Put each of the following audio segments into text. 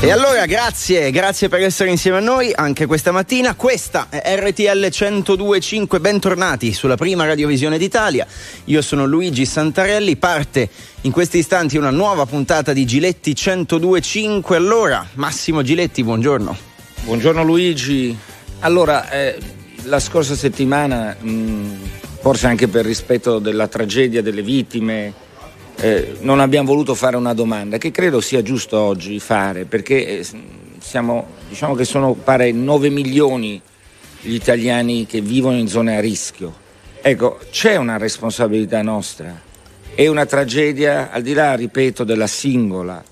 E allora grazie, grazie per essere insieme a noi anche questa mattina. Questa è RTL 1025, bentornati sulla prima radiovisione d'Italia. Io sono Luigi Santarelli, parte in questi istanti una nuova puntata di Giletti 1025. Allora, Massimo Giletti, buongiorno. Buongiorno Luigi. Allora, eh, la scorsa settimana, mh, forse anche per rispetto della tragedia delle vittime, eh, non abbiamo voluto fare una domanda che credo sia giusto oggi fare perché eh, siamo, diciamo che sono pare 9 milioni gli italiani che vivono in zone a rischio. Ecco, c'è una responsabilità nostra. È una tragedia, al di là, ripeto, della singola,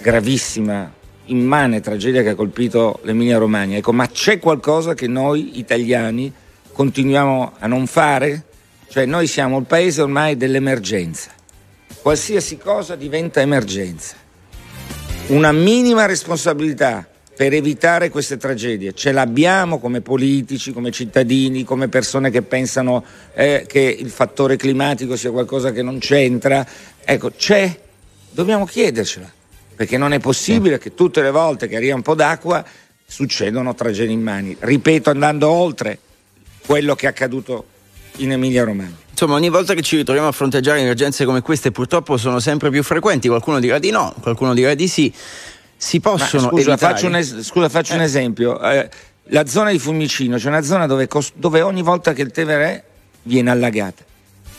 gravissima, immane tragedia che ha colpito l'Emilia Romagna. Ecco, ma c'è qualcosa che noi italiani continuiamo a non fare? Cioè noi siamo il paese ormai dell'emergenza qualsiasi cosa diventa emergenza. Una minima responsabilità per evitare queste tragedie ce l'abbiamo come politici, come cittadini, come persone che pensano eh, che il fattore climatico sia qualcosa che non c'entra. Ecco, c'è, dobbiamo chiedercela, perché non è possibile che tutte le volte che arriva un po' d'acqua succedono tragedie immani. Ripeto, andando oltre quello che è accaduto in Emilia Romagna. Insomma, ogni volta che ci ritroviamo a fronteggiare emergenze come queste, purtroppo sono sempre più frequenti. Qualcuno dirà di no, qualcuno dirà di sì. Si possono Ma, scusa, evitare. Faccio un es- scusa, faccio eh. un esempio. Eh, la zona di Fiumicino, c'è una zona dove, cos- dove ogni volta che il Tevere viene allagata.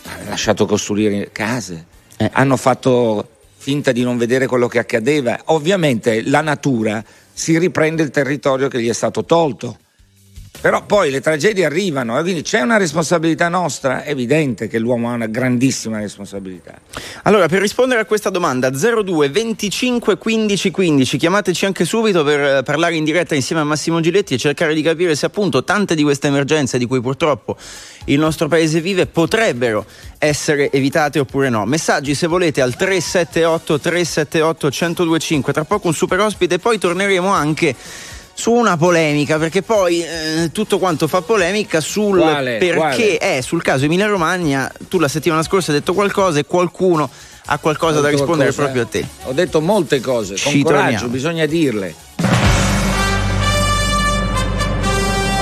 Hanno lasciato costruire case, eh. hanno fatto finta di non vedere quello che accadeva. Ovviamente la natura si riprende il territorio che gli è stato tolto però poi le tragedie arrivano, eh, quindi c'è una responsabilità nostra, è evidente che l'uomo ha una grandissima responsabilità. Allora, per rispondere a questa domanda, 02 25 15 15, chiamateci anche subito per eh, parlare in diretta insieme a Massimo Giletti e cercare di capire se appunto tante di queste emergenze di cui purtroppo il nostro paese vive potrebbero essere evitate oppure no. Messaggi se volete al 378 378 1025, tra poco un super ospite e poi torneremo anche su una polemica, perché poi eh, tutto quanto fa polemica sul quale, perché quale? è sul caso Emilia Romagna. Tu la settimana scorsa hai detto qualcosa e qualcuno ha qualcosa da rispondere qualcosa, proprio a te. Ho detto molte cose, con Ci coraggio, torniamo. bisogna dirle.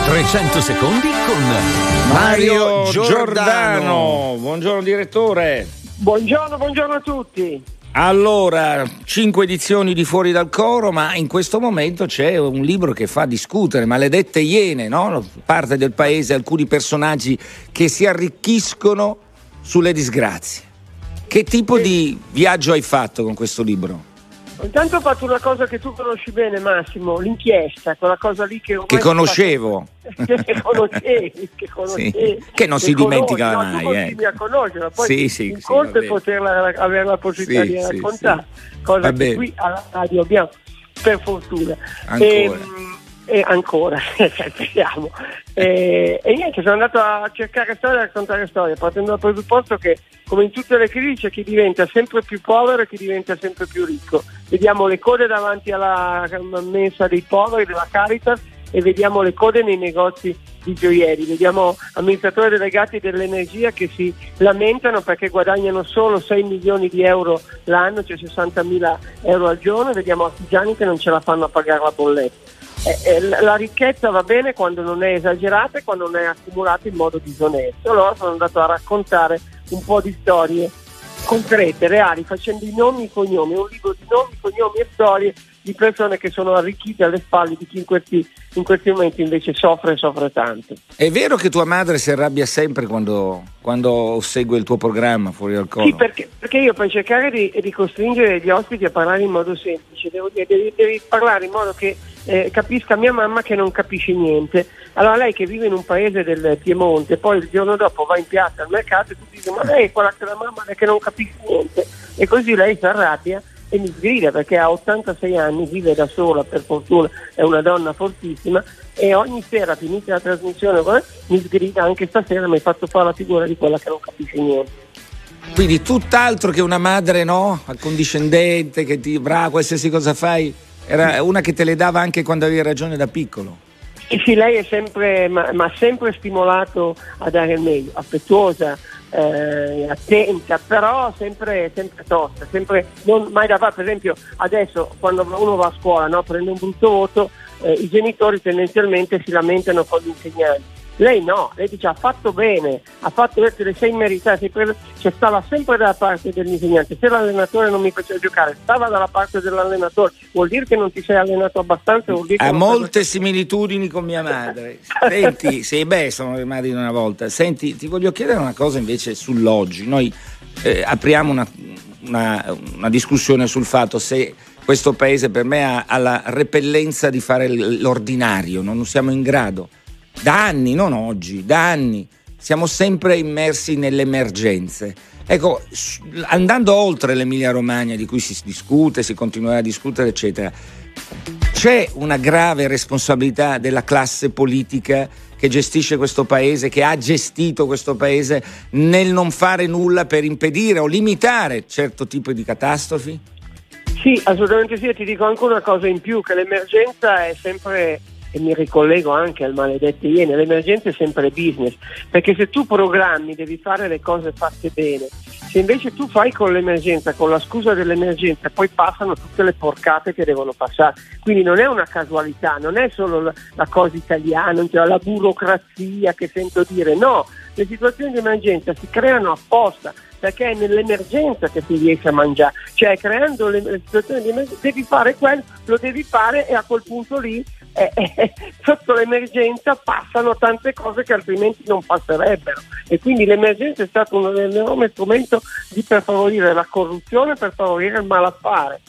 300 secondi con Mario Giordano. Giordano. Buongiorno direttore. Buongiorno, buongiorno a tutti. Allora, cinque edizioni di Fuori dal Coro, ma in questo momento c'è un libro che fa discutere, maledette iene, no? Parte del paese, alcuni personaggi che si arricchiscono sulle disgrazie. Che tipo di viaggio hai fatto con questo libro? Intanto ho fatto una cosa che tu conosci bene, Massimo, l'inchiesta, quella cosa lì che Che conoscevo. che conoscevi, che conoscevi. Sì, che non si conosci. dimentica no, mai, Tu eh. a conoscerla, poi Sì, sì, un sì, conto è poterla avere la possibilità Sì, di raccontare, sì. cosa che qui alla radio abbiamo, per fortuna. Ancora. Ehm, E, ancora, speriamo. E, e niente, sono andato a cercare storie a raccontare storie, partendo dal presupposto che, come in tutte le crisi, c'è chi diventa sempre più povero e chi diventa sempre più ricco. Vediamo le code davanti alla mensa dei poveri, della Caritas, e vediamo le code nei negozi di gioielli, vediamo amministratori delegati dell'energia che si lamentano perché guadagnano solo 6 milioni di euro l'anno, cioè 60 mila euro al giorno, e vediamo artigiani che non ce la fanno a pagare la bolletta. Eh, eh, la- la ricchezza va bene quando non è esagerata e quando non è accumulata in modo disonesto. Allora sono andato a raccontare un po' di storie concrete, reali, facendo i nomi e i cognomi, un libro di nomi, cognomi e storie di persone che sono arricchite alle spalle di chi in questi, in questi momenti invece soffre e soffre tanto. È vero che tua madre si arrabbia sempre quando, quando segue il tuo programma fuori dal coro? Sì, perché, perché io per cercare di, di costringere gli ospiti a parlare in modo semplice, devo dire, devi, devi parlare in modo che eh, capisca mia mamma che non capisce niente. Allora lei che vive in un paese del Piemonte, poi il giorno dopo va in piazza al mercato e tu dici ma lei è quella che la mamma che non capisce niente. E così lei si arrabbia e mi sgrida perché ha 86 anni, vive da sola per fortuna, è una donna fortissima e ogni sera finita la trasmissione eh, mi sgrida, anche stasera mi hai fatto fare la figura di quella che non capisce niente. Quindi tutt'altro che una madre, no? Accondiscendente, che ti brava, qualsiasi cosa fai. Era una che te le dava anche quando avevi ragione da piccolo. E sì, lei ma ha sempre stimolato a dare il meglio, affettuosa, eh, attenta, però sempre, sempre tosta, sempre non mai da fare. Per esempio adesso quando uno va a scuola no, prende un brutto voto, eh, i genitori tendenzialmente si lamentano con gli insegnanti. Lei no, lei dice ha fatto bene, ha fatto bene, le sei meritati, cioè stava sempre dalla parte dell'insegnante. Se l'allenatore non mi faceva giocare, stava dalla parte dell'allenatore, vuol dire che non ti sei allenato abbastanza. Vuol dire ha molte similitudini con mia madre. Senti, sì, beh, sono rimasti una volta. Senti, ti voglio chiedere una cosa invece sull'oggi. Noi eh, apriamo una, una, una discussione sul fatto se questo paese per me ha, ha la repellenza di fare l'ordinario, non siamo in grado da anni, non oggi, da anni, siamo sempre immersi nelle emergenze. Ecco, andando oltre l'Emilia Romagna di cui si discute, si continuerà a discutere, eccetera, c'è una grave responsabilità della classe politica che gestisce questo paese, che ha gestito questo paese nel non fare nulla per impedire o limitare certo tipo di catastrofi? Sì, assolutamente sì, e ti dico anche una cosa in più, che l'emergenza è sempre e mi ricollego anche al maledetto iene, l'emergenza è sempre business, perché se tu programmi devi fare le cose fatte bene, se invece tu fai con l'emergenza, con la scusa dell'emergenza, poi passano tutte le porcate che devono passare. Quindi non è una casualità, non è solo la, la cosa italiana, cioè la burocrazia che sento dire, no, le situazioni di emergenza si creano apposta perché è nell'emergenza che si riesce a mangiare, cioè creando le, le situazioni di emergenza devi fare quello, lo devi fare e a quel punto lì eh, eh, sotto l'emergenza passano tante cose che altrimenti non passerebbero e quindi l'emergenza è stato un enorme strumento di per favorire la corruzione, per favorire il malaffare.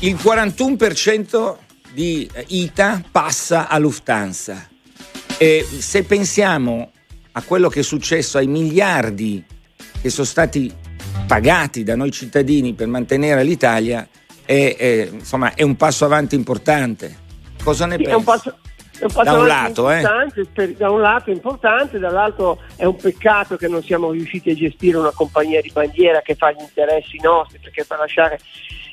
Il 41% di ITA passa a Lufthansa e se pensiamo a quello che è successo ai miliardi che sono stati pagati da noi cittadini per mantenere l'Italia è, è, insomma, è un passo avanti importante. Cosa ne sì, pensi? È è da un lato, eh? per, da un lato importante, dall'altro è un peccato che non siamo riusciti a gestire una compagnia di bandiera che fa gli interessi nostri, perché per lasciare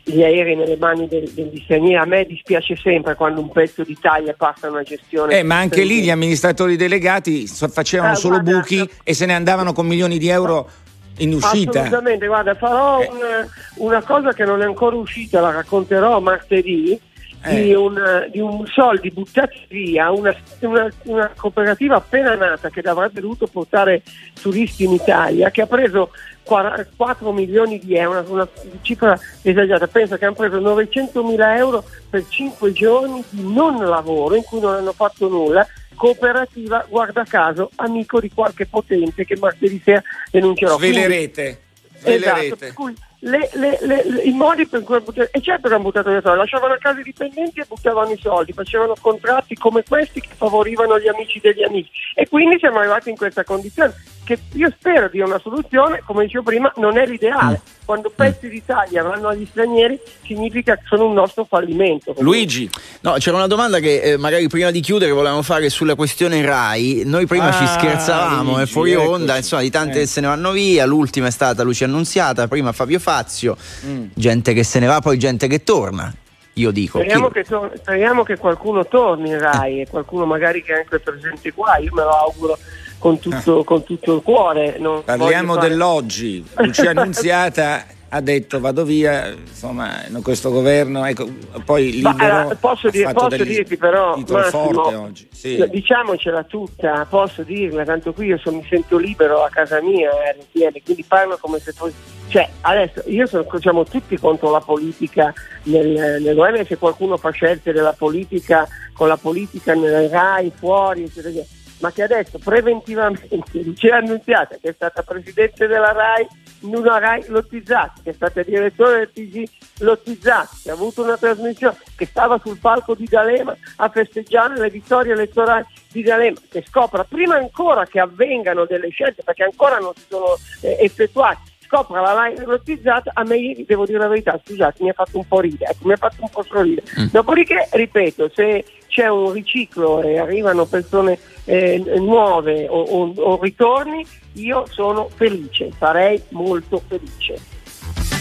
gli aerei nelle mani del, degli stranieri. A me dispiace sempre quando un pezzo d'Italia passa a una gestione. Eh, ma anche lì gli amministratori delegati facevano eh, solo guarda, buchi e se ne andavano con milioni di euro in uscita. Assolutamente, guarda, farò eh. una, una, cosa che non è ancora uscita, la racconterò martedì. Eh. Di, un, di, un, soldi buttati via, una, una, una, cooperativa appena nata che avrebbe dovuto portare turisti in Italia, che ha preso 4 milioni di euro, una cifra esagerata, pensa che hanno preso 900 mila euro per 5 giorni di non lavoro in cui non hanno fatto nulla cooperativa, guarda caso, amico di qualche potente che martedì sera denuncerò. Svelerete. Esatto, per cui le, le, le, i modi per cui buttare, e certo che hanno buttato via soldi, lasciavano a casa i dipendenti e buttavano i soldi, facevano contratti come questi che favorivano gli amici degli amici. E quindi siamo arrivati in questa condizione che io spero dia una soluzione, come dicevo prima, non è l'ideale. Mm. Quando pezzi d'Italia vanno agli stranieri significa che sono un nostro fallimento. Luigi, no, c'era una domanda che eh, magari prima di chiudere volevamo fare sulla questione RAI. Noi prima ah, ci scherzavamo, Luigi, è fuori eccoci. onda, insomma, di tante eh. se ne vanno via, l'ultima è stata Lucia Annunziata, prima Fabio Fazio, mm. gente che se ne va, poi gente che torna io dico. Speriamo, che, to- speriamo che, qualcuno torni in Rai e qualcuno magari che è anche presente qua, io me lo auguro con tutto, con tutto il cuore. Non Parliamo fare... dell'oggi. Lucia Annunziata ha detto vado via, insomma, questo governo, ecco, poi libero. Ma, eh, posso, dire, posso dirti però, Massimo, sì. diciamocela tutta, posso dirla, tanto qui io sono, mi sento libero a casa mia, RTL, quindi parlo come se fossi... Cioè, adesso io sono, siamo tutti contro la politica nel, nel se qualcuno fa scelte della politica con la politica nel RAI, fuori, eccetera, eccetera ma che adesso preventivamente ci ha annunziata che è stata presidente della RAI in una RAI lottizzata, che è stata direttore del TG lottizzata, che ha avuto una trasmissione, che stava sul palco di D'Alema a festeggiare le vittorie elettorali di D'Alema, che scopra prima ancora che avvengano delle scelte, perché ancora non si sono eh, effettuate, scopra la line lottizzata, a me ieri devo dire la verità, scusate, mi ha fatto un po' ridere, ecco, mi ha fatto un po' sorridere. Mm. Dopodiché, ripeto, se c'è un riciclo e arrivano persone eh, nuove o, o, o ritorni, io sono felice, sarei molto felice.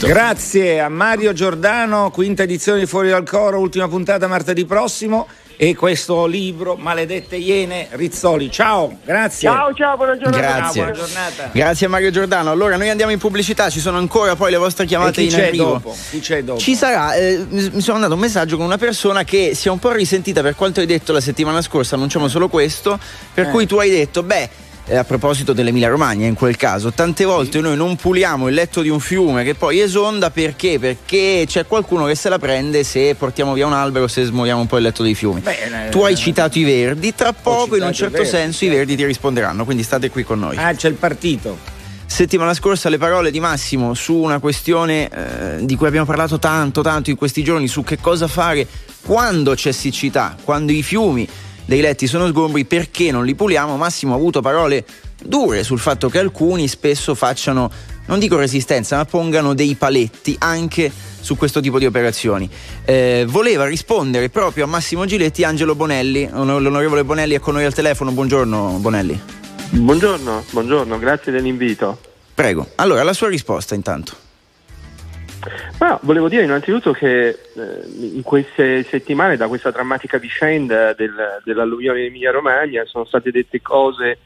Grazie a Mario Giordano, quinta edizione di Fuori dal Coro, ultima puntata martedì prossimo. E questo libro Maledette Iene Rizzoli. Ciao, grazie. Ciao, ciao, buona giornata. Grazie. Buona giornata. Grazie a Mario Giordano. Allora, noi andiamo in pubblicità, ci sono ancora poi le vostre chiamate chi in c'è arrivo. dopo? Chi c'è dopo? Ci sarà, eh, mi sono mandato un messaggio con una persona che si è un po' risentita per quanto hai detto la settimana scorsa, annunciamo solo questo, per Eh. cui tu hai detto, beh, eh, a proposito dell'Emilia Romagna in quel caso, tante volte noi non puliamo il letto di un fiume che poi esonda perché? Perché c'è qualcuno che se la prende se portiamo via un albero, se smuoviamo un po' il letto dei fiumi. Beh, eh, tu hai citato i verdi, tra poco in un i certo Verdi, senso i certo. verdi ti risponderanno, quindi state qui con noi. Ah, c'è il partito. Settimana scorsa le parole di Massimo su una questione eh, di cui abbiamo parlato tanto, tanto in questi giorni, su che cosa fare quando c'è siccità, quando i fiumi dei letti sono sgombri, perché non li puliamo. Massimo ha avuto parole dure sul fatto che alcuni spesso facciano, non dico resistenza, ma pongano dei paletti anche su questo tipo di operazioni. Eh, voleva rispondere proprio a Massimo Giletti Angelo Bonelli, l'onorevole Bonelli è con noi al telefono, buongiorno Bonelli. Buongiorno, buongiorno, grazie dell'invito. Prego, allora la sua risposta intanto. Ma volevo dire innanzitutto che eh, in queste settimane, da questa drammatica vicenda del, dell'alluvione in Emilia Romagna, sono state dette cose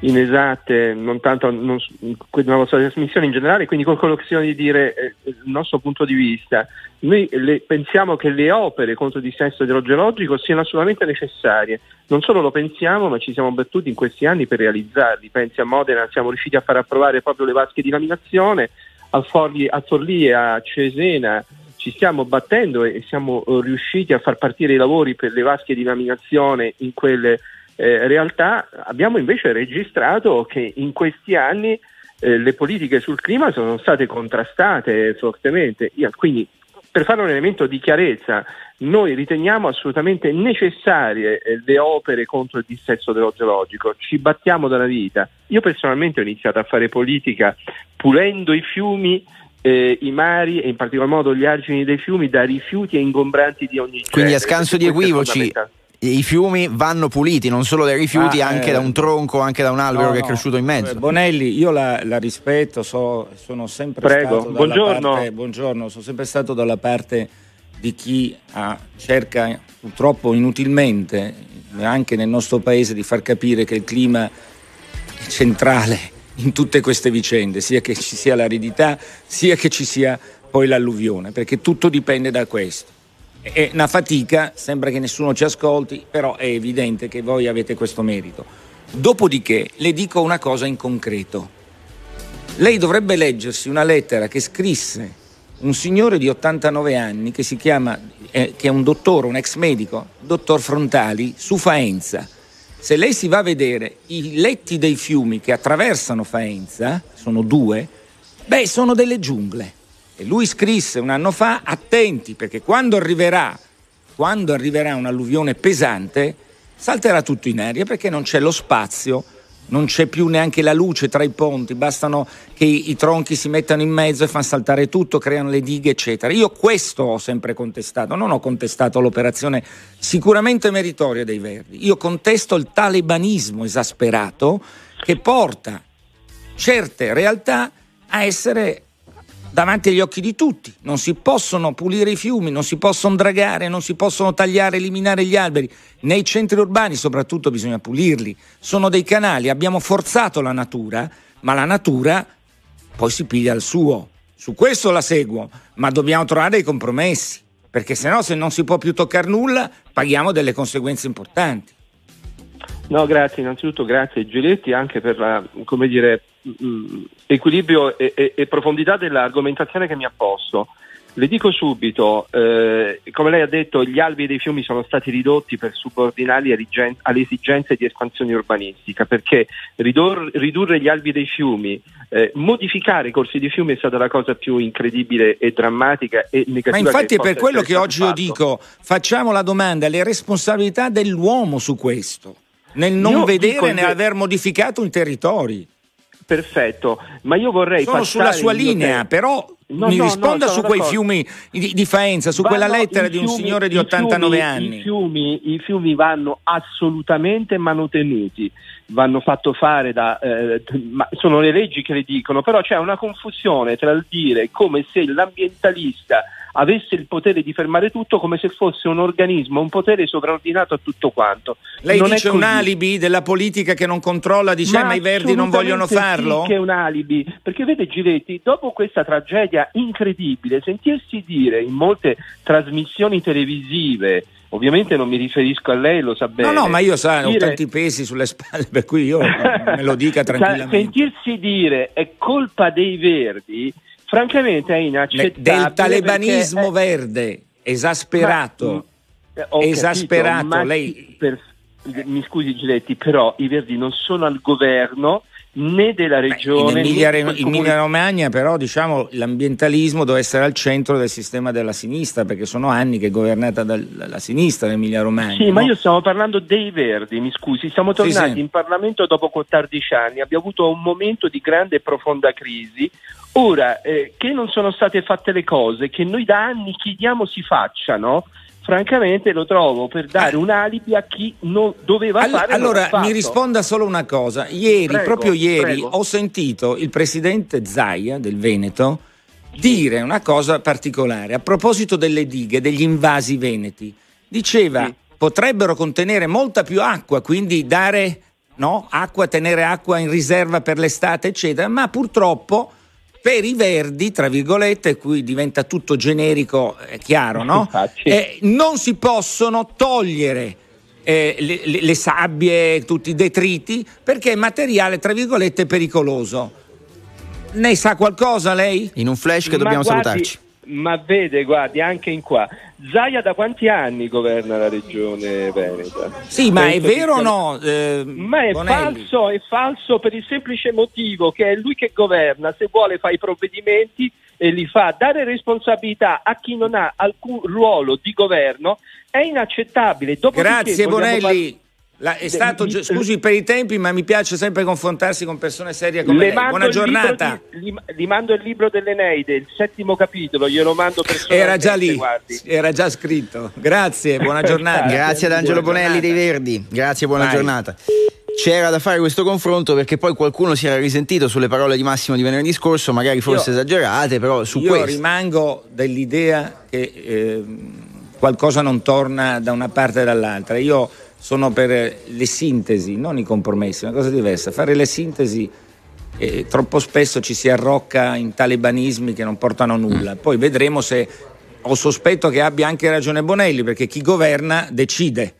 inesatte, non tanto non, nella vostra trasmissione in generale, quindi con collocazione di dire eh, il nostro punto di vista. Noi le, pensiamo che le opere contro il dissesto idrogeologico siano assolutamente necessarie. Non solo lo pensiamo, ma ci siamo battuti in questi anni per realizzarli. Pensi a Modena, siamo riusciti a far approvare proprio le vasche di laminazione, a, Forli, a Forlì e a Cesena ci stiamo battendo e siamo eh, riusciti a far partire i lavori per le vasche di laminazione in quelle eh, realtà. Abbiamo invece registrato che in questi anni eh, le politiche sul clima sono state contrastate fortemente. Quindi, per fare un elemento di chiarezza, noi riteniamo assolutamente necessarie eh, le opere contro il dissesto idrogeologico, ci battiamo dalla vita. Io personalmente ho iniziato a fare politica pulendo i fiumi, eh, i mari e in particolar modo gli argini dei fiumi da rifiuti e ingombranti di ogni genere. Quindi a scanso di equivoci. I fiumi vanno puliti non solo dai rifiuti, Ah, anche eh, da un tronco, anche da un albero No, che è cresciuto in mezzo. Eh, Bonelli, io la, la rispetto, so- sono sempre Prego, stato dalla buongiorno. parte, buongiorno, sono sempre stato dalla parte di chi ha- cerca purtroppo inutilmente, anche nel nostro paese, di far capire che il clima è centrale in tutte queste vicende, sia che ci sia l'aridità, sia che ci sia poi l'alluvione, perché tutto dipende da questo. È una fatica, sembra che nessuno ci ascolti, però è evidente che voi avete questo merito. Dopodiché le dico una cosa in concreto. Lei dovrebbe leggersi una lettera che scrisse un signore di 89 anni che si chiama, eh, che è un dottore, un ex medico, dottor Frontali, su Faenza. Se lei si va a vedere i letti dei fiumi che attraversano Faenza, sono due, beh, sono delle giungle. E lui scrisse un anno fa, attenti, perché quando arriverà, quando arriverà un'alluvione pesante, salterà tutto in aria perché non c'è lo spazio, non c'è più neanche la luce tra i ponti, bastano che i, tronchi si mettano in mezzo e fanno saltare tutto, creano le dighe, eccetera. Io questo ho sempre contestato, non ho contestato l'operazione sicuramente meritoria dei Verdi, io contesto il talibanismo esasperato che porta certe realtà a essere davanti agli occhi di tutti. Non si possono pulire i fiumi, non si possono dragare, non si possono tagliare, eliminare gli alberi. Nei centri urbani soprattutto bisogna pulirli. Sono dei canali, abbiamo forzato la natura, ma la natura poi si piglia il suo. Su questo la seguo, ma dobbiamo trovare dei compromessi, perché sennò se non si può più toccare nulla paghiamo delle conseguenze importanti. No, grazie, innanzitutto grazie Giletti anche per la, come dire, mh, equilibrio e, e- e profondità dell'argomentazione che mi ha posto. Le dico subito, eh, come lei ha detto, gli albi dei fiumi sono stati ridotti per subordinarli alle esigenze di espansione urbanistica, perché ridor- ridurre gli albi dei fiumi, eh, modificare i corsi di fiumi è stata la cosa più incredibile e drammatica e negativa. Ma infatti è per quello che oggi stato io fatto. dico, facciamo la domanda, le responsabilità dell'uomo su questo, nel non Io vedere né aver modificato i territori. Perfetto, ma io vorrei Sono sulla sua linea, tempo- però No, mi no, no, risponda sono su quei d'accordo. fiumi di, di Faenza, su quella Vanno- lettera i di un fiumi- signore di i 89 fiumi- anni. I fiumi, I fiumi vanno assolutamente manutenuti, vanno fatto fare da... eh, ma sono le leggi che le dicono, però c'è una confusione tra il dire come se l'ambientalista avesse il potere di fermare tutto come se fosse un organismo, un potere sovraordinato a tutto quanto. Lei non dice un alibi della politica che non controlla, dice ma, ma i verdi non vogliono farlo? Sì che è un alibi, perché vede Giletti, dopo questa tragedia incredibile, sentirsi dire in molte trasmissioni televisive Ovviamente non mi riferisco a lei, lo sa bene. No, no, ma io sa, dire... ho tanti pesi sulle spalle, per cui io me lo dica tranquillamente. Sentirsi dire è colpa dei verdi, francamente è inaccettabile. Del talebanismo perché... verde, esasperato. Ma, mm, esasperato, capito, lei... Per, mi scusi Giletti, però i verdi non sono al governo né della regione. Beh, in Emilia, né Emilia Romagna però diciamo l'ambientalismo deve essere al centro del sistema della sinistra perché sono anni che è governata dalla sinistra l'Emilia Romagna. Sì, no? ma io stiamo parlando dei Verdi, mi scusi, siamo tornati sì, sì. in Parlamento dopo 14 anni, abbiamo avuto un momento di grande e profonda crisi. Ora, eh, che non sono state fatte le cose che noi da anni chiediamo si facciano, francamente lo trovo per dare un alibi a chi non doveva All- fare. Allora mi risponda solo una cosa. Ieri, prego, proprio ieri, prego. ho sentito il presidente Zaia del Veneto dire una cosa particolare a proposito delle dighe, degli invasi veneti. Diceva sì. potrebbero contenere molta più acqua, quindi dare no, acqua, tenere acqua in riserva per l'estate, eccetera, ma purtroppo per i verdi, tra virgolette, qui diventa tutto generico, è chiaro, no? Eh, non si possono togliere eh, le, le, le, sabbie, tutti i detriti, perché è materiale, tra virgolette, pericoloso. Ne sa qualcosa lei? In un flash che dobbiamo guardi, salutarci. Ma vede, guardi, anche in qua. Zaia da quanti anni governa la regione Veneta? Sì, ma è vero o no? Eh, ma è falso, è falso per il semplice motivo che è lui che governa, se vuole fa i provvedimenti e li fa. Dare responsabilità a chi non ha alcun ruolo di governo è inaccettabile. Dopodiché Grazie Bonelli. La, è stato, scusi per i tempi, ma mi piace sempre confrontarsi con persone serie come Le lei. Buona giornata. Di, gli, gli, mando il libro dell'Eneide, il settimo capitolo, glielo mando personalmente. Era già lì, guardi. era già scritto. Grazie, buona giornata. Grazie ad Angelo buona Bonelli giornata. dei Verdi. Grazie, buona Vai. giornata. C'era da fare questo confronto perché poi qualcuno si era risentito sulle parole di Massimo di venerdì scorso, magari forse io, esagerate, però su io questo. Io rimango dell'idea che eh, qualcosa non torna da una parte e dall'altra. Io sono per le sintesi, non i compromessi, è una cosa diversa. Fare le sintesi eh, troppo spesso ci si arrocca in talibanismi che non portano a nulla. Mm. Poi vedremo se ho sospetto che abbia anche ragione Bonelli, perché chi governa decide.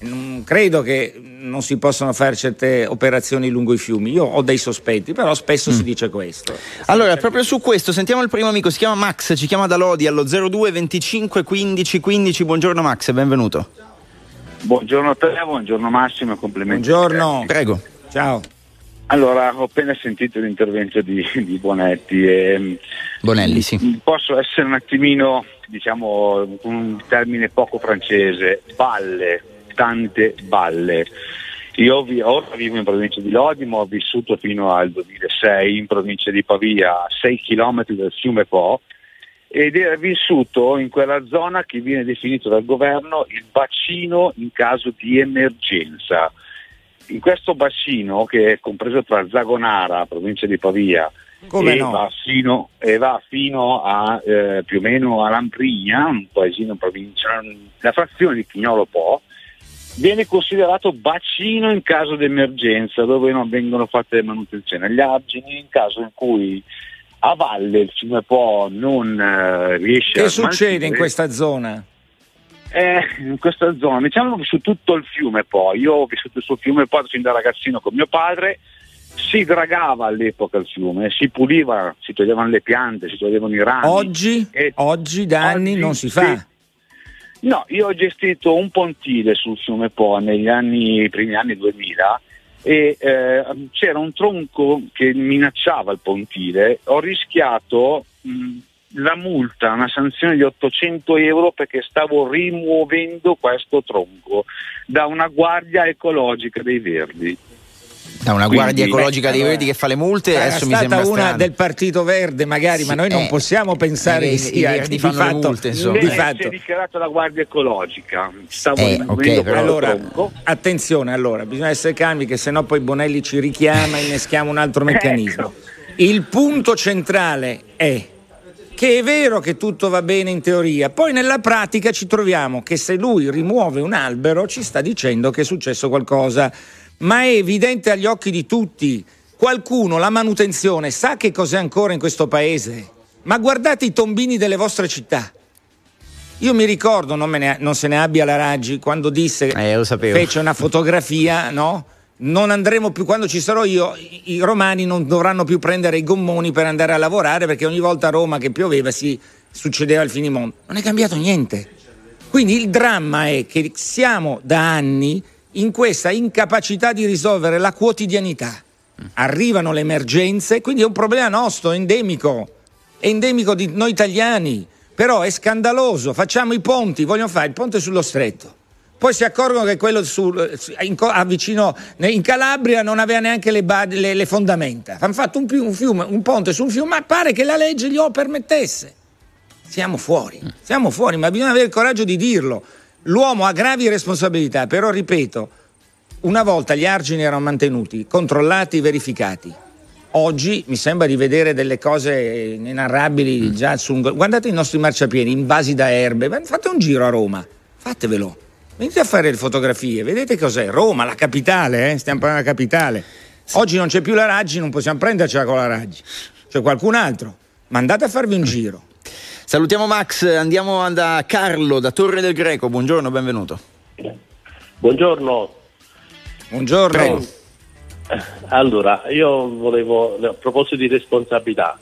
Non credo che non si possano fare certe operazioni lungo i fiumi. Io ho dei sospetti, però spesso mm. si dice questo. Allora, proprio su questo, sentiamo il primo amico, si chiama Max, ci chiama da Lodi allo 02 25 15 15. Buongiorno Max, benvenuto. Buongiorno a te, buongiorno Massimo, complimenti. Buongiorno. Prego. Ciao. Allora, ho appena sentito l'intervento di, di Bonetti e Bonelli, sì. Posso essere un attimino, diciamo, un termine poco francese, balle, tante balle. Io vi, ora vivo in provincia di Lodi, ma ho vissuto fino al 2006 in provincia di Pavia, a 6 km dal fiume Po, ed era vissuto in quella zona che viene definito dal governo il bacino in caso di emergenza. In questo bacino, che è compreso tra Zagonara, provincia di Pavia, e, no? va fino, e, va fino, a eh, più o meno a Lamprigna, un paesino in provincia, la frazione di Chignolo Po, viene considerato bacino in caso di emergenza, dove non vengono fatte le manutenzioni agli argini, in caso in cui a valle il fiume Po non eh, riesce che a... Che succede in questa zona? Eh, in questa zona, diciamo che su tutto il fiume Po, io ho vissuto sul fiume Po fin da ragazzino con mio padre, si dragava all'epoca il fiume, si puliva, si toglievano le piante, si toglievano i rami. Oggi, e... oggi da anni non si fa. Sì. No, io ho gestito un pontile sul fiume Po negli anni, primi anni 2000 e eh, c'era un tronco che minacciava il pontile, ho rischiato mh, la multa, una sanzione di 800 euro perché stavo rimuovendo questo tronco da una guardia ecologica dei Verdi. Da una Quindi, guardia ecologica dei Verdi che fa le multe, è adesso mi sembra una strano. del Partito Verde magari, sì, ma noi non eh, possiamo pensare eh, che sia i Verdi fanno fatto, le multe, insomma. Di fatto. Si è dichiarato la guardia ecologica. Stavo eh, okay, allora, attenzione, allora, bisogna essere calmi che sennò poi Bonelli ci richiama e inneschiamo un altro ecco. meccanismo. ecco. Il punto centrale è che è vero che tutto va bene in teoria, poi nella pratica ci troviamo che se lui rimuove un albero ci sta dicendo che è successo qualcosa, ma è evidente agli occhi di tutti. Qualcuno la manutenzione sa che cos'è ancora in questo paese? Ma guardate i tombini delle vostre città. Io mi ricordo, non, ne, non se ne abbia la Raggi, quando disse, eh, fece una fotografia, no? Non andremo più, quando ci sarò io, i romani non dovranno più prendere i gommoni per andare a lavorare perché ogni volta a Roma che pioveva si succedeva il finimondo. Non è cambiato niente. Quindi il dramma è che siamo da anni in questa incapacità di risolvere la quotidianità. Arrivano le emergenze, quindi è un problema nostro, endemico, è endemico di noi italiani, però è scandaloso. Facciamo i ponti, vogliono fare il ponte sullo stretto poi si accorgono che quello sul, in, vicino, in Calabria non aveva neanche le, le, le fondamenta. Hanno fatto un, un, fiume, un ponte su un fiume, ma pare che la legge glielo permettesse. Siamo fuori, siamo fuori, ma bisogna avere il coraggio di dirlo. L'uomo ha gravi responsabilità, però ripeto, una volta gli argini erano mantenuti, controllati, verificati. Oggi mi sembra di vedere delle cose inarrabili già su un... Guardate i nostri marciapiedi invasi da erbe, fate un giro a Roma, fatevelo Venite a fare le fotografie, vedete cos'è? Roma, la capitale, eh? stiamo parlando della capitale. Oggi non c'è più la Raggi, non possiamo prendercela con la Raggi. C'è qualcun altro. Ma andate a farvi un giro. Salutiamo Max, andiamo da Carlo, da Torre del Greco. Buongiorno, benvenuto. Buongiorno. Buongiorno. Prego. Allora, io volevo, a proposito di responsabilità,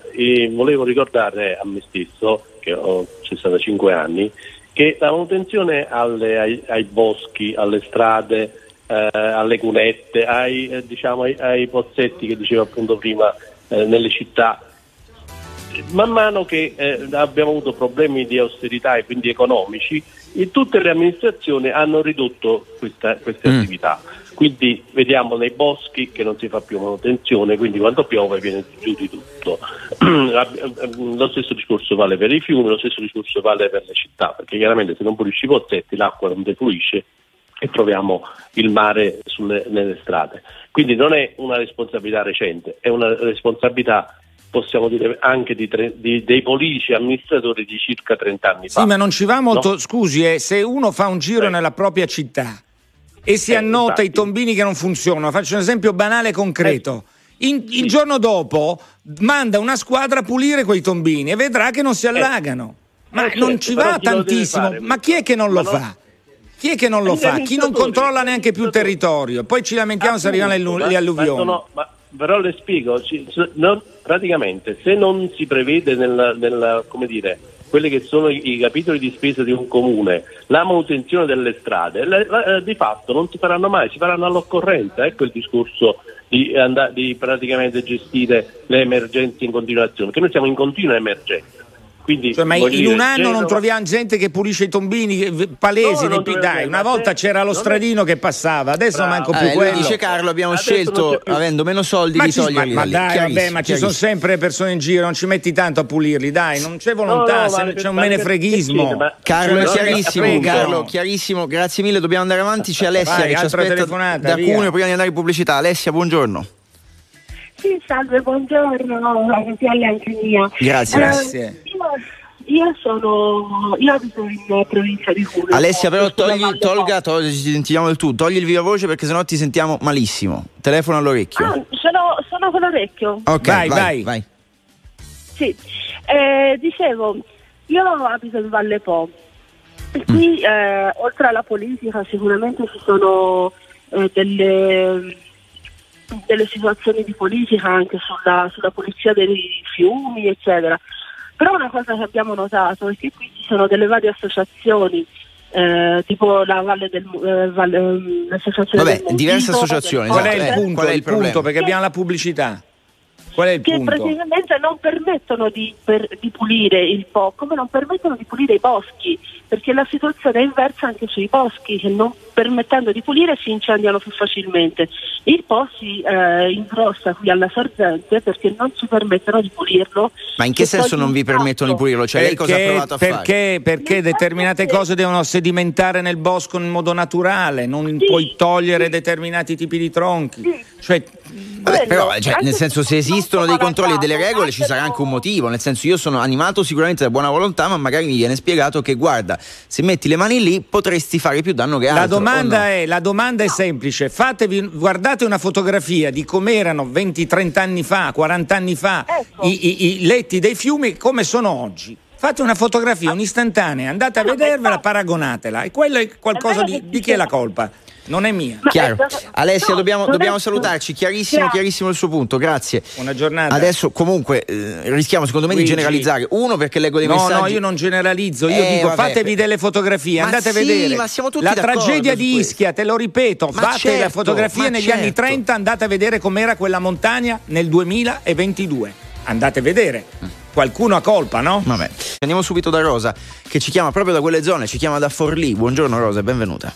volevo ricordare a me stesso, che ho 65 anni, che la manutenzione alle, ai, ai, boschi, alle strade, eh, alle cunette, ai, eh, diciamo, ai, ai, pozzetti che dicevo appunto prima eh, nelle città, man mano che eh, abbiamo avuto problemi di austerità e quindi economici, tutte le amministrazioni hanno ridotto questa, queste mm. attività. Quindi vediamo nei boschi che non si fa più manutenzione, quindi quando piove viene giù di tutto. lo stesso discorso vale per i fiumi, lo stesso discorso vale per le città, perché chiaramente se non pulisci i pozzetti l'acqua non defluisce e troviamo il mare sulle, nelle strade. Quindi non è una responsabilità recente, è una responsabilità possiamo dire anche di tre, di, dei politici amministratori di circa 30 anni fa. Sì, ma non ci va molto, no? scusi, eh, se uno fa un giro Beh. nella propria città e si eh, annota infatti. i tombini che non funzionano. Faccio un esempio banale e concreto. Eh, In, il giorno dopo manda una squadra a pulire quei tombini e vedrà che non si eh. allagano. Ma certo, non ci va tantissimo. Ma chi è che non lo ma fa? Chi è che non lo fa? Chi non controlla neanche più il territorio? Poi ci lamentiamo se arrivano le, le alluvioni. Ma, ma, però le spiego, non, praticamente se non si prevede nel, nel, come dire, quelli che sono i, i, capitoli di spesa di un comune, la manutenzione delle strade, le, le, di fatto non si faranno mai, si faranno all'occorrenza. Ecco il discorso di, andare, di praticamente gestire le emergenze in continuazione, che noi siamo in continua emergenza. Quindi, cioè, ma in dire, un anno Genova... non troviamo gente che pulisce i tombini palesi, no, dai, una volta c'era lo stradino che passava, adesso Bravo. manco più eh, quello. Dice Carlo, abbiamo adesso scelto, avendo meno soldi, ma di toglierli. Ma, ma dai, vabbè, ma ci sono sempre persone in giro, non ci metti tanto a pulirli, dai, non c'è volontà, no, no, c'è un menefreghismo. Carlo, è chiarissimo, Carlo, chiarissimo, grazie mille, dobbiamo andare avanti, c'è Alessia Vai, che ci aspetta da Cuneo prima di andare in pubblicità. Alessia, buongiorno. Sì, salve, buongiorno, la anche mia. Grazie. Grazie. Io, io sono, io abito in provincia di Cuneo. Alessia, però togli, tolga, togli, sentiamo del tutto, togli il viva voce perché sennò ti sentiamo malissimo. Telefono all'orecchio. Ah, sono, sono con l'orecchio. Ok, vai, vai. vai. Sì, eh, dicevo, io abito in Valle Po. E qui, mm. eh, oltre alla politica, sicuramente ci sono eh, delle delle situazioni di politica anche sulla, sulla pulizia dei fiumi, eccetera. Però una cosa che abbiamo notato è che qui ci sono delle varie associazioni eh, tipo la Valle del eh, Valle, ehm, l'associazione Vabbè, del diverse associazioni. Qual è il esatto. punto? Qual è il, il punto? Perché abbiamo la pubblicità. Qual è il che punto? praticamente non permettono di, per, di, pulire il po', come non permettono di pulire i boschi, perché la situazione è inversa anche sui boschi, che non permettendo di pulire si incendiano più facilmente. Il po' si eh, ingrossa qui alla sorgente perché non ci permettono di pulirlo. Ma in che senso non vi permettono di pulirlo? Cioè, perché, lei cosa ha provato a perché, fare? Perché determinate cose devono sedimentare nel bosco in modo naturale, non sì, puoi togliere sì. determinati tipi di tronchi. Sì. Cioè, Vabbè, Quello, però, cioè, nel senso, se esistono dei controlli e delle regole, ci sarà anche un motivo. Nel senso, io sono animato sicuramente da buona volontà, ma magari mi viene spiegato che, guarda, se metti le mani lì, potresti fare più danno che altro. La domanda, no? è, la domanda è semplice, Fatevi, guardate una fotografia di com'erano 20-30 anni fa, 40 anni fa Ecco. i, i- i letti dei fiumi e come sono oggi. Fate una fotografia un'istantanea, andate a vedervela, paragonatela e quello è qualcosa di, di chi è la colpa? Non è mia. Chiaro. eh, Alessia, no, dobbiamo, dobbiamo salutarci. Chiarissimo, Chiaro. chiarissimo il suo punto. Grazie. Buona giornata. Adesso, comunque, eh, rischiamo secondo me di Luigi. generalizzare. Uno, perché leggo dei No, messaggi. no, io non generalizzo, io Eh, dico vabbè. fatevi delle fotografie, Ma andate sì, a vedere. ma siamo tutti la tragedia di. Ischia, te lo ripeto, Ma fate certo, la fotografia negli anni certo. 30, andate a vedere com'era quella montagna nel 2022. Andate a vedere. Qualcuno ha colpa, no? Vabbè. Andiamo subito da Rosa, che ci chiama proprio da quelle zone, ci chiama da Forlì. Buongiorno Rosa, e benvenuta.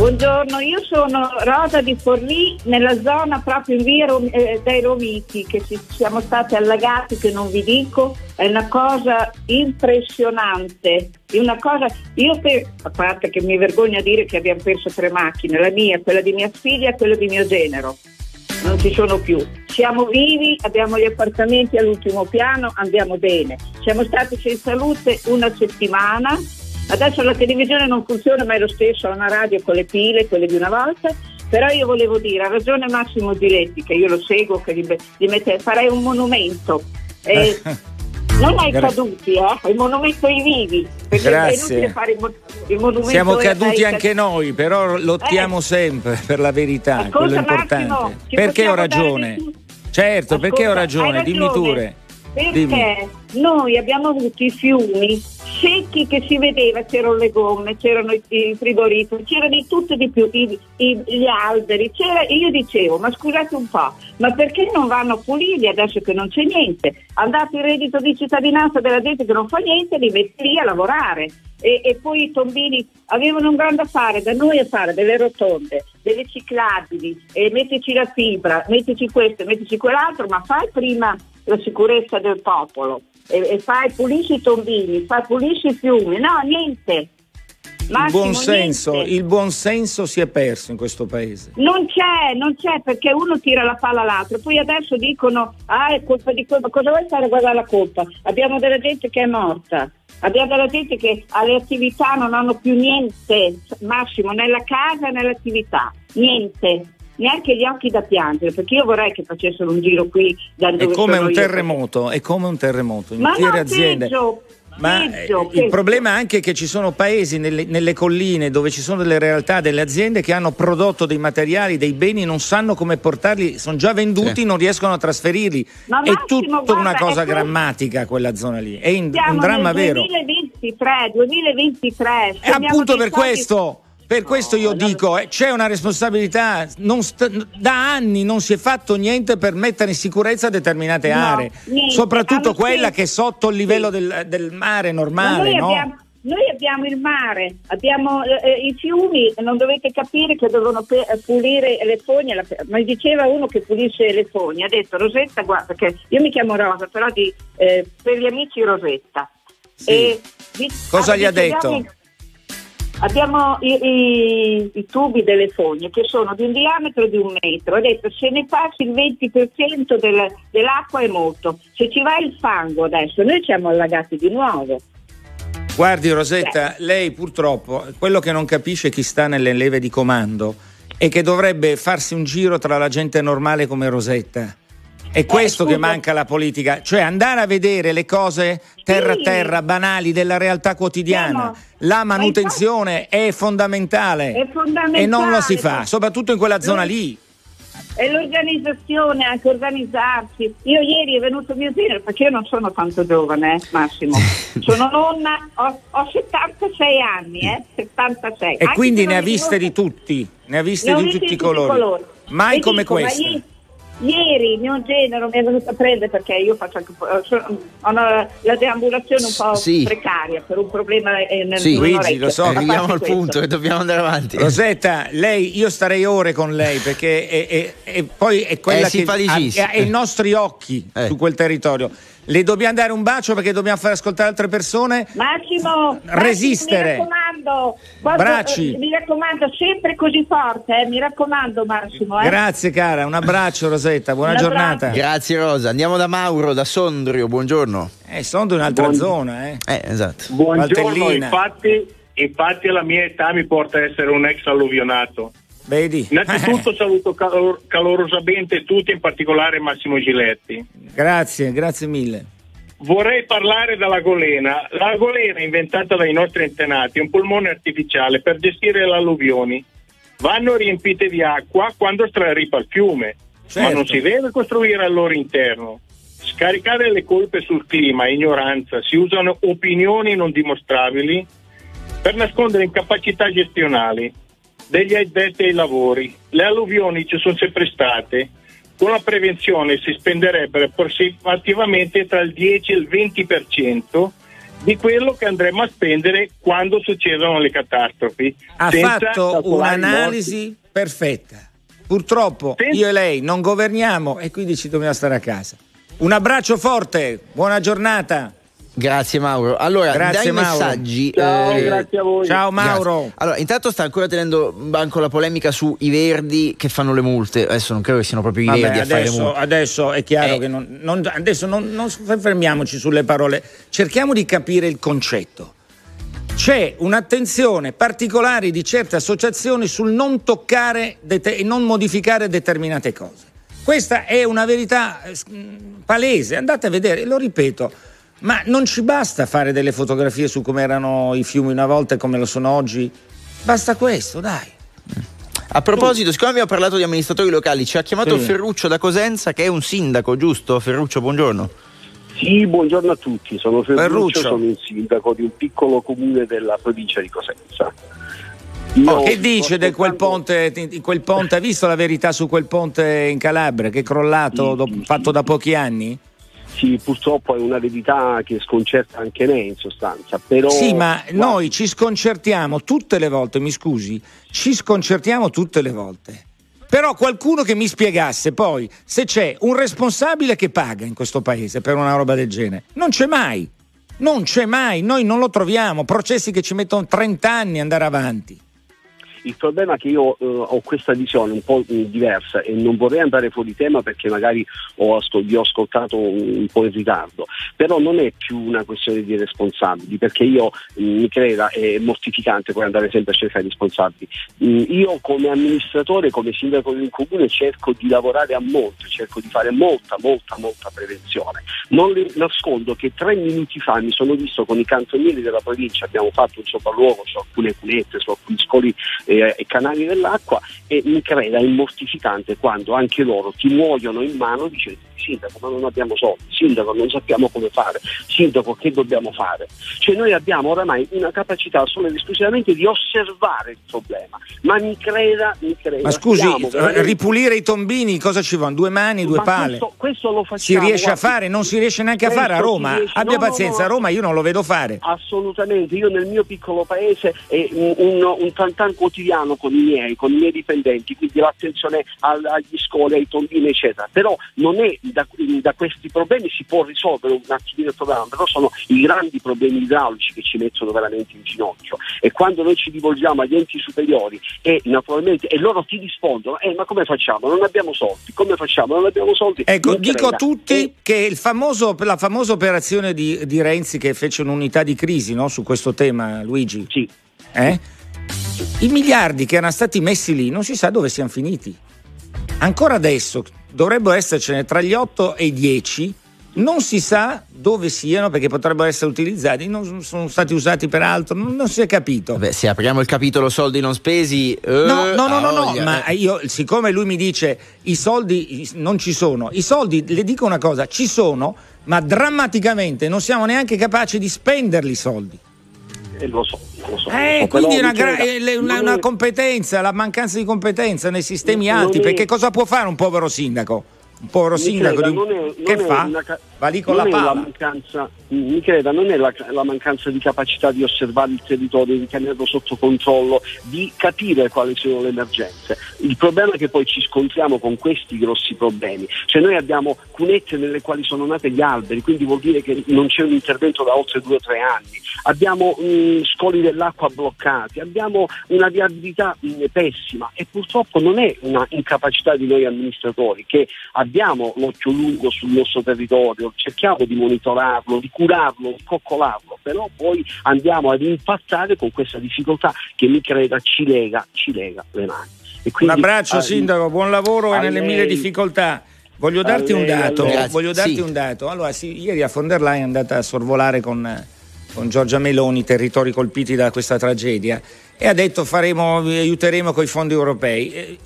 Buongiorno, io sono Rosa di Forlì nella zona proprio in via Rom- eh, dei Romiti che ci siamo stati allagati che non vi dico, è una cosa impressionante, una cosa, io per, a parte che mi vergogno a dire che abbiamo perso tre macchine, la mia, quella di mia figlia e quella di mio genero, non ci sono più, siamo vivi, abbiamo gli appartamenti all'ultimo piano, andiamo bene, siamo stati senza luce una settimana, Adesso la televisione non funziona, ma è lo stesso, ha una radio con le pile, quelle di una volta. Però io volevo dire, ha ragione Massimo Giletti, che io lo seguo, che gli, gli mette, farei un monumento. Eh, non ai Gra- caduti, eh, il monumento ai vivi. Grazie. inutile fare il, mo- il monumento Siamo caduti anche noi, però lottiamo Eh. sempre per la verità, Ascolta, quello importante. Massimo, perché ho ragione? Certo, perché ho Ascolta, ragione, dimmi pure. Perché Dimmi. noi abbiamo avuto i fiumi secchi che si vedeva, c'erano le gomme, c'erano i, frigoriferi, c'era di tutto e di più, i- i- gli alberi, c'era, io dicevo, ma scusate un po', ma perché non vanno a pulirli adesso che non c'è niente? Andate il reddito di cittadinanza della gente che non fa niente, li metti lì a lavorare. E, e poi i tombini avevano un grande affare da noi a fare delle rotonde, delle ciclabili, e mettici la fibra, mettici questo, mettici quell'altro, ma fai prima la sicurezza del popolo. E, e fai pulisci i tombini, fai pulisci i fiumi, no niente. Il Massimo, buon senso, niente. il buon senso si è perso in questo paese. Non c'è, non c'è perché uno tira la palla all'altro, poi adesso dicono ah è colpa di ma cosa vuoi fare? A guardare la colpa? Abbiamo della gente che è morta, abbiamo della gente che alle attività non hanno più niente, Massimo, nella casa e nell'attività, niente, neanche gli occhi da piangere, perché io vorrei che facessero un giro qui da È dove come sono un io, terremoto, è come un terremoto, Ma intere no, aziende. peggio, Ma peggio, eh, il peggio. problema è anche che ci sono paesi nelle, nelle colline dove ci sono delle realtà, delle aziende che hanno prodotto dei materiali, dei beni, non sanno come portarli, sono già venduti, Sì. non riescono a trasferirli. Ma è Massimo, tutta una cosa è grammatica quella zona lì, è in- un dramma vero. 2023, 2023. E speriamo appunto per questo, per questo io dico, eh, c'è una responsabilità, sta- da anni non si è fatto niente per mettere in sicurezza determinate No, aree, niente. soprattutto quella sempre- che è sotto il livello Sì. del, del mare Ma normale, noi, no? abbiamo, noi abbiamo il mare, abbiamo eh, eh, i fiumi, non dovete capire che devono pe- pulire le fogne. La, mi diceva uno che pulisce le fogne, ha detto Rosetta, guarda, che io mi chiamo Rosa, però di, eh, per gli amici Rosetta. Sì. E Cosa gli ha detto? Abbiamo, i, i- i tubi delle fogne che sono di un diametro di un metro. Ha detto se ne passi il 20% del- dell'acqua è molto. Se ci va il fango adesso, noi siamo allagati di nuovo. Guardi Rosetta, lei purtroppo, quello che non capisce chi sta nelle leve di comando è che dovrebbe farsi un giro tra la gente normale come Rosetta. È questo che Eh, scusa. manca alla politica, cioè andare a vedere le cose terra a Sì. terra, banali della realtà quotidiana. Siamo- La ma manutenzione è fondamentale È fondamentale. e non lo si fa, soprattutto in quella zona lì. E l'organizzazione, anche organizzarsi. Io ieri è venuto mio genero, perché io non sono tanto giovane, eh, Massimo. Sono nonna, ho, ho 76 anni, eh, 76. E Anche quindi ne ha viste di tutti, ne ha viste di tutti i colori. Mai E come dico, questa. Ieri mio genero mi è venuto a prendere perché io faccio anche, eh, ho una- la deambulazione un po' Sì. precaria per un problema eh, nel Sì. Luigi, lo so. Arriviamo al questo. punto che dobbiamo andare avanti. Rosetta, lei, io starei ore con lei perché è, è- è- poi è quella È che ha, ha i nostri occhi Eh. su quel territorio. Le dobbiamo dare un bacio perché dobbiamo far ascoltare altre persone. Massimo, Resistere. Massimo, mi raccomando, quando- Bracci. eh, mi raccomando, sempre così forte, eh, mi raccomando Massimo. Eh. Grazie cara, un abbraccio Rosetta, buona giornata. Grazie Rosa. Andiamo da Mauro, da Sondrio. Buongiorno. Eh, sono di un'altra zona, eh. Eh, esatto. Buongiorno, infatti, infatti la mia età mi porta a essere un ex alluvionato. Vedi? Innanzitutto saluto calor- calorosamente tutti, in particolare Massimo Giletti. grazie, grazie mille. Vorrei parlare della golena. La golena inventata dai nostri antenati è un polmone artificiale per gestire le alluvioni. Vanno riempite di acqua quando straripa il fiume, Certo. ma non si deve costruire al loro interno. Scaricare le colpe sul clima è ignoranza, si usano opinioni non dimostrabili per nascondere incapacità gestionali degli addetti ai lavori. Le alluvioni ci sono sempre state. Con la prevenzione si spenderebbero approssimativamente tra il 10 e il 20% di quello che andremo a spendere quando succedono le catastrofi. Ha senza fatto un'analisi perfetta. Purtroppo Sì. io e lei non governiamo e quindi ci dobbiamo stare a casa. Un abbraccio forte, buona giornata. Grazie Mauro. Allora, Grazie, dai Mauro. messaggi. Ciao, eh, grazie a voi. Ciao Mauro. Grazie. Allora, intanto sta ancora tenendo banco la polemica sui verdi che fanno le multe. Adesso non credo che siano proprio i Vabbè, verdi a fare le adesso, multe. adesso è chiaro Eh. che non, non- adesso non, non fermiamoci sulle parole, cerchiamo di capire il concetto. C'è un'attenzione particolare di certe associazioni sul non toccare e non modificare determinate cose. Questa è una verità eh, palese, andate a vedere, lo ripeto, ma non ci basta fare delle fotografie su come erano i fiumi una volta e come lo sono oggi. Basta questo, dai. A proposito, siccome abbiamo parlato di amministratori locali, ci ha chiamato Sì. Ferruccio da Cosenza, che è un sindaco, giusto? Ferruccio, buongiorno. Sì, buongiorno a tutti, sono Ferruccio, Ferruccio. sono il sindaco di un piccolo comune della provincia di Cosenza. Oh, Io che sto dice di quel ponte, di quel ponte? Hai visto la verità su quel ponte in Calabria che è crollato, Sì, dopo- sì, fatto sì. da pochi anni? Sì, purtroppo è una verità che sconcerta anche me in sostanza, però... Sì, ma noi ci sconcertiamo tutte le volte, mi scusi, ci sconcertiamo tutte le volte. Però qualcuno che mi spiegasse poi se c'è un responsabile che paga in questo paese per una roba del genere. Non c'è mai. Non c'è mai, noi non lo troviamo, processi che ci mettono 30 anni ad andare avanti. Il problema è che io eh, ho questa visione un po' mh, diversa e non vorrei andare fuori tema perché magari ho ascol- vi ho ascoltato un, po' in ritardo, però non è più una questione di responsabili perché io mh, mi creda è mortificante poi andare sempre a cercare responsabili. Mh, io come amministratore, come sindaco di un comune cerco di lavorare a molto, cerco di fare molta, molta, molta prevenzione. Non le nascondo che tre minuti fa mi sono visto con i cantonieri della provincia, abbiamo fatto un sopralluogo su alcune cunette, su alcuni scoli eh, e canali dell'acqua e mi creda è mortificante quando anche loro ti muoiono in mano dicendo sindaco ma non abbiamo soldi, sindaco non sappiamo come fare, sindaco che dobbiamo fare. Cioè noi abbiamo oramai una capacità solo ed esclusivamente di osservare il problema, ma mi creda, mi creda. Ma scusi, eh, veramente- ripulire i tombini cosa ci vogliono? Due mani, due Ma pale? questo, questo lo Si facciamo. riesce a guardi, fare? Non si riesce neanche a fare a si Roma. riesce- Abbia no, no, pazienza, no. a Roma io non lo vedo fare. Assolutamente, io nel mio piccolo paese è un, un, un tantan quotidiano con i miei, con i miei dipendenti, quindi l'attenzione al- agli scoli, ai tombini eccetera, però non è da, da questi problemi si può risolvere un attimino il problema, però sono i grandi problemi idraulici che ci mettono veramente in ginocchio e quando noi ci rivolgiamo agli enti superiori e naturalmente e loro ti rispondono, eh ma come facciamo? Non abbiamo soldi, come facciamo? Non abbiamo soldi. Ecco, dico a tutti E- che il famoso- la famosa operazione di, di Renzi che fece un'unità di crisi no, su questo tema, Luigi, Sì. eh? I miliardi che erano stati messi lì non si sa dove siano finiti. Ancora adesso dovrebbero essercene tra gli 8 e i 10, non si sa dove siano perché potrebbero essere utilizzati, non sono stati usati per altro, non, si è capito. Vabbè, se apriamo il capitolo soldi non spesi. eh, No, no, no, no, no, ma eh. io, siccome lui mi dice i soldi non ci sono, i soldi, le dico una cosa, ci sono, ma drammaticamente non siamo neanche capaci di spenderli i soldi. Eh, lo so, lo so. Eh, quindi una, gra- una, una competenza, la mancanza di competenza nei sistemi alti, perché cosa può fare un povero sindaco? Un povero sindaco creda, di non è- che non è fa? una va lì con non la è pala. mancanza, mi creda, non è la, la mancanza di capacità di osservare il territorio, di tenerlo sotto controllo, di capire quali sono le emergenze. Il problema è che poi ci scontriamo con questi grossi problemi. Cioè noi abbiamo cunette nelle quali sono nate gli alberi, quindi vuol dire che non c'è un intervento da oltre due o tre anni. Abbiamo mh, scoli dell'acqua bloccati, abbiamo una viabilità mh, pessima e purtroppo non è una incapacità di noi amministratori che abbiamo l'occhio lungo sul nostro territorio, cerchiamo di monitorarlo, di curarlo, di coccolarlo, però poi andiamo ad impattare con questa difficoltà che mi creda ci lega, ci lega le mani. E Un quindi, abbraccio ah, Sindaco, buon lavoro e a nelle lei- mille difficoltà. Voglio darti a un lei, a dato, voglio darti Sì. un dato. Allora, sì, ieri a von der Leyen è andata a sorvolare con, con Giorgia Meloni i territori colpiti da questa tragedia e ha detto faremo, vi aiuteremo con i fondi europei.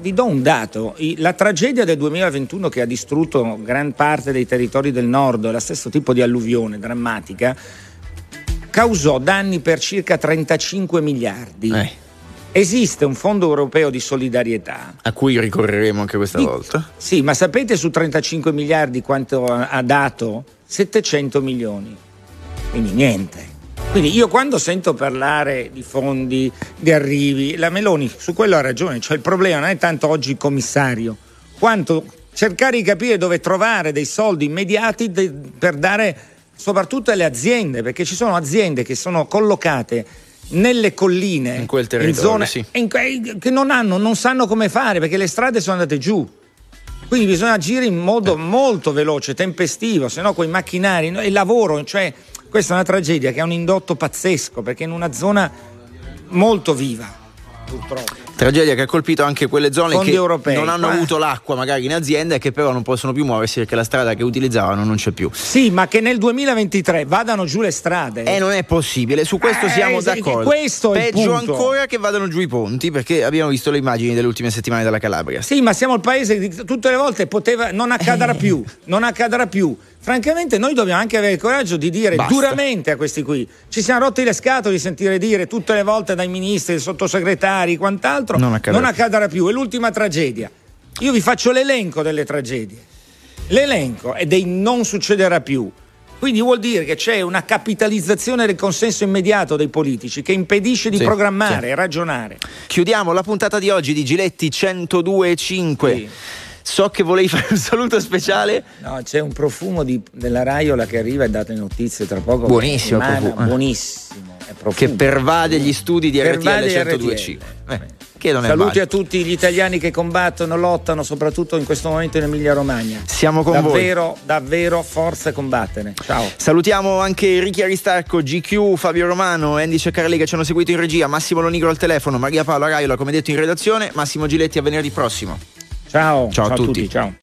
Vi do un dato, la tragedia del 2021 che ha distrutto gran parte dei territori del nord, lo stesso tipo di alluvione drammatica, causò danni per circa 35 miliardi. Eh, Esiste un fondo europeo di solidarietà a cui ricorreremo anche questa Di- volta. sì, ma sapete su 35 miliardi quanto ha dato? 700 milioni. Quindi niente. Quindi io quando sento parlare di fondi, di arrivi, la Meloni su quello ha ragione, cioè il problema non è tanto oggi il commissario, quanto cercare di capire dove trovare dei soldi immediati de- per dare soprattutto alle aziende, perché ci sono aziende che sono collocate nelle colline, In quel territorio, zone sì. in che non hanno, non sanno come fare perché le strade sono andate giù. Quindi bisogna agire in modo molto veloce, tempestivo, se no quei macchinari e il lavoro, cioè questa è una tragedia che ha un indotto pazzesco perché in una zona molto viva, purtroppo. Tragedia che ha colpito anche quelle zone Fondi che europei, non hanno qua. avuto l'acqua magari in azienda e che però non possono più muoversi perché la strada che utilizzavano non c'è più. Sì, ma che nel 2023 vadano giù le strade. E non è possibile, su questo Eh, siamo d'accordo. questo è Peggio ancora che vadano giù i ponti, perché abbiamo visto le immagini delle ultime settimane dalla Calabria. Sì, ma siamo il paese che tutte le volte poteva non accadrà più, non accadrà più. Francamente noi dobbiamo anche avere il coraggio di dire Basta. duramente a questi qui. Ci siamo rotti le scatole di sentire dire tutte le volte dai ministri, dai sottosegretari, quant'altro, Non accadrà accadrà più. È l'ultima tragedia. Io vi faccio l'elenco delle tragedie. L'elenco e dei non succederà più. Quindi vuol dire che c'è una capitalizzazione del consenso immediato dei politici che impedisce di Sì, programmare sì. ragionare. Chiudiamo la puntata di oggi di Giletti 102.5. Sì. So che volevi fare un saluto speciale. No, c'è un profumo di- della Raiola che arriva e date notizie tra poco. Buonissimo profumo. Buonissimo. È profumo. Che pervade gli studi di RTL Pervade 102.5. Eh, Saluti a tutti gli italiani che combattono, lottano, soprattutto in questo momento in Emilia Romagna. Siamo con voi. davvero, davvero forza combattere. Ciao. Salutiamo anche Ricky Aristarco, GQ, Fabio Romano, Andy Ceccarelli che ci hanno seguito in regia, Massimo Lonigro al telefono, Maria Paola Raiola come detto in redazione, Massimo Giletti a venerdì prossimo. Ciao. Ciao a tutti. Ciao.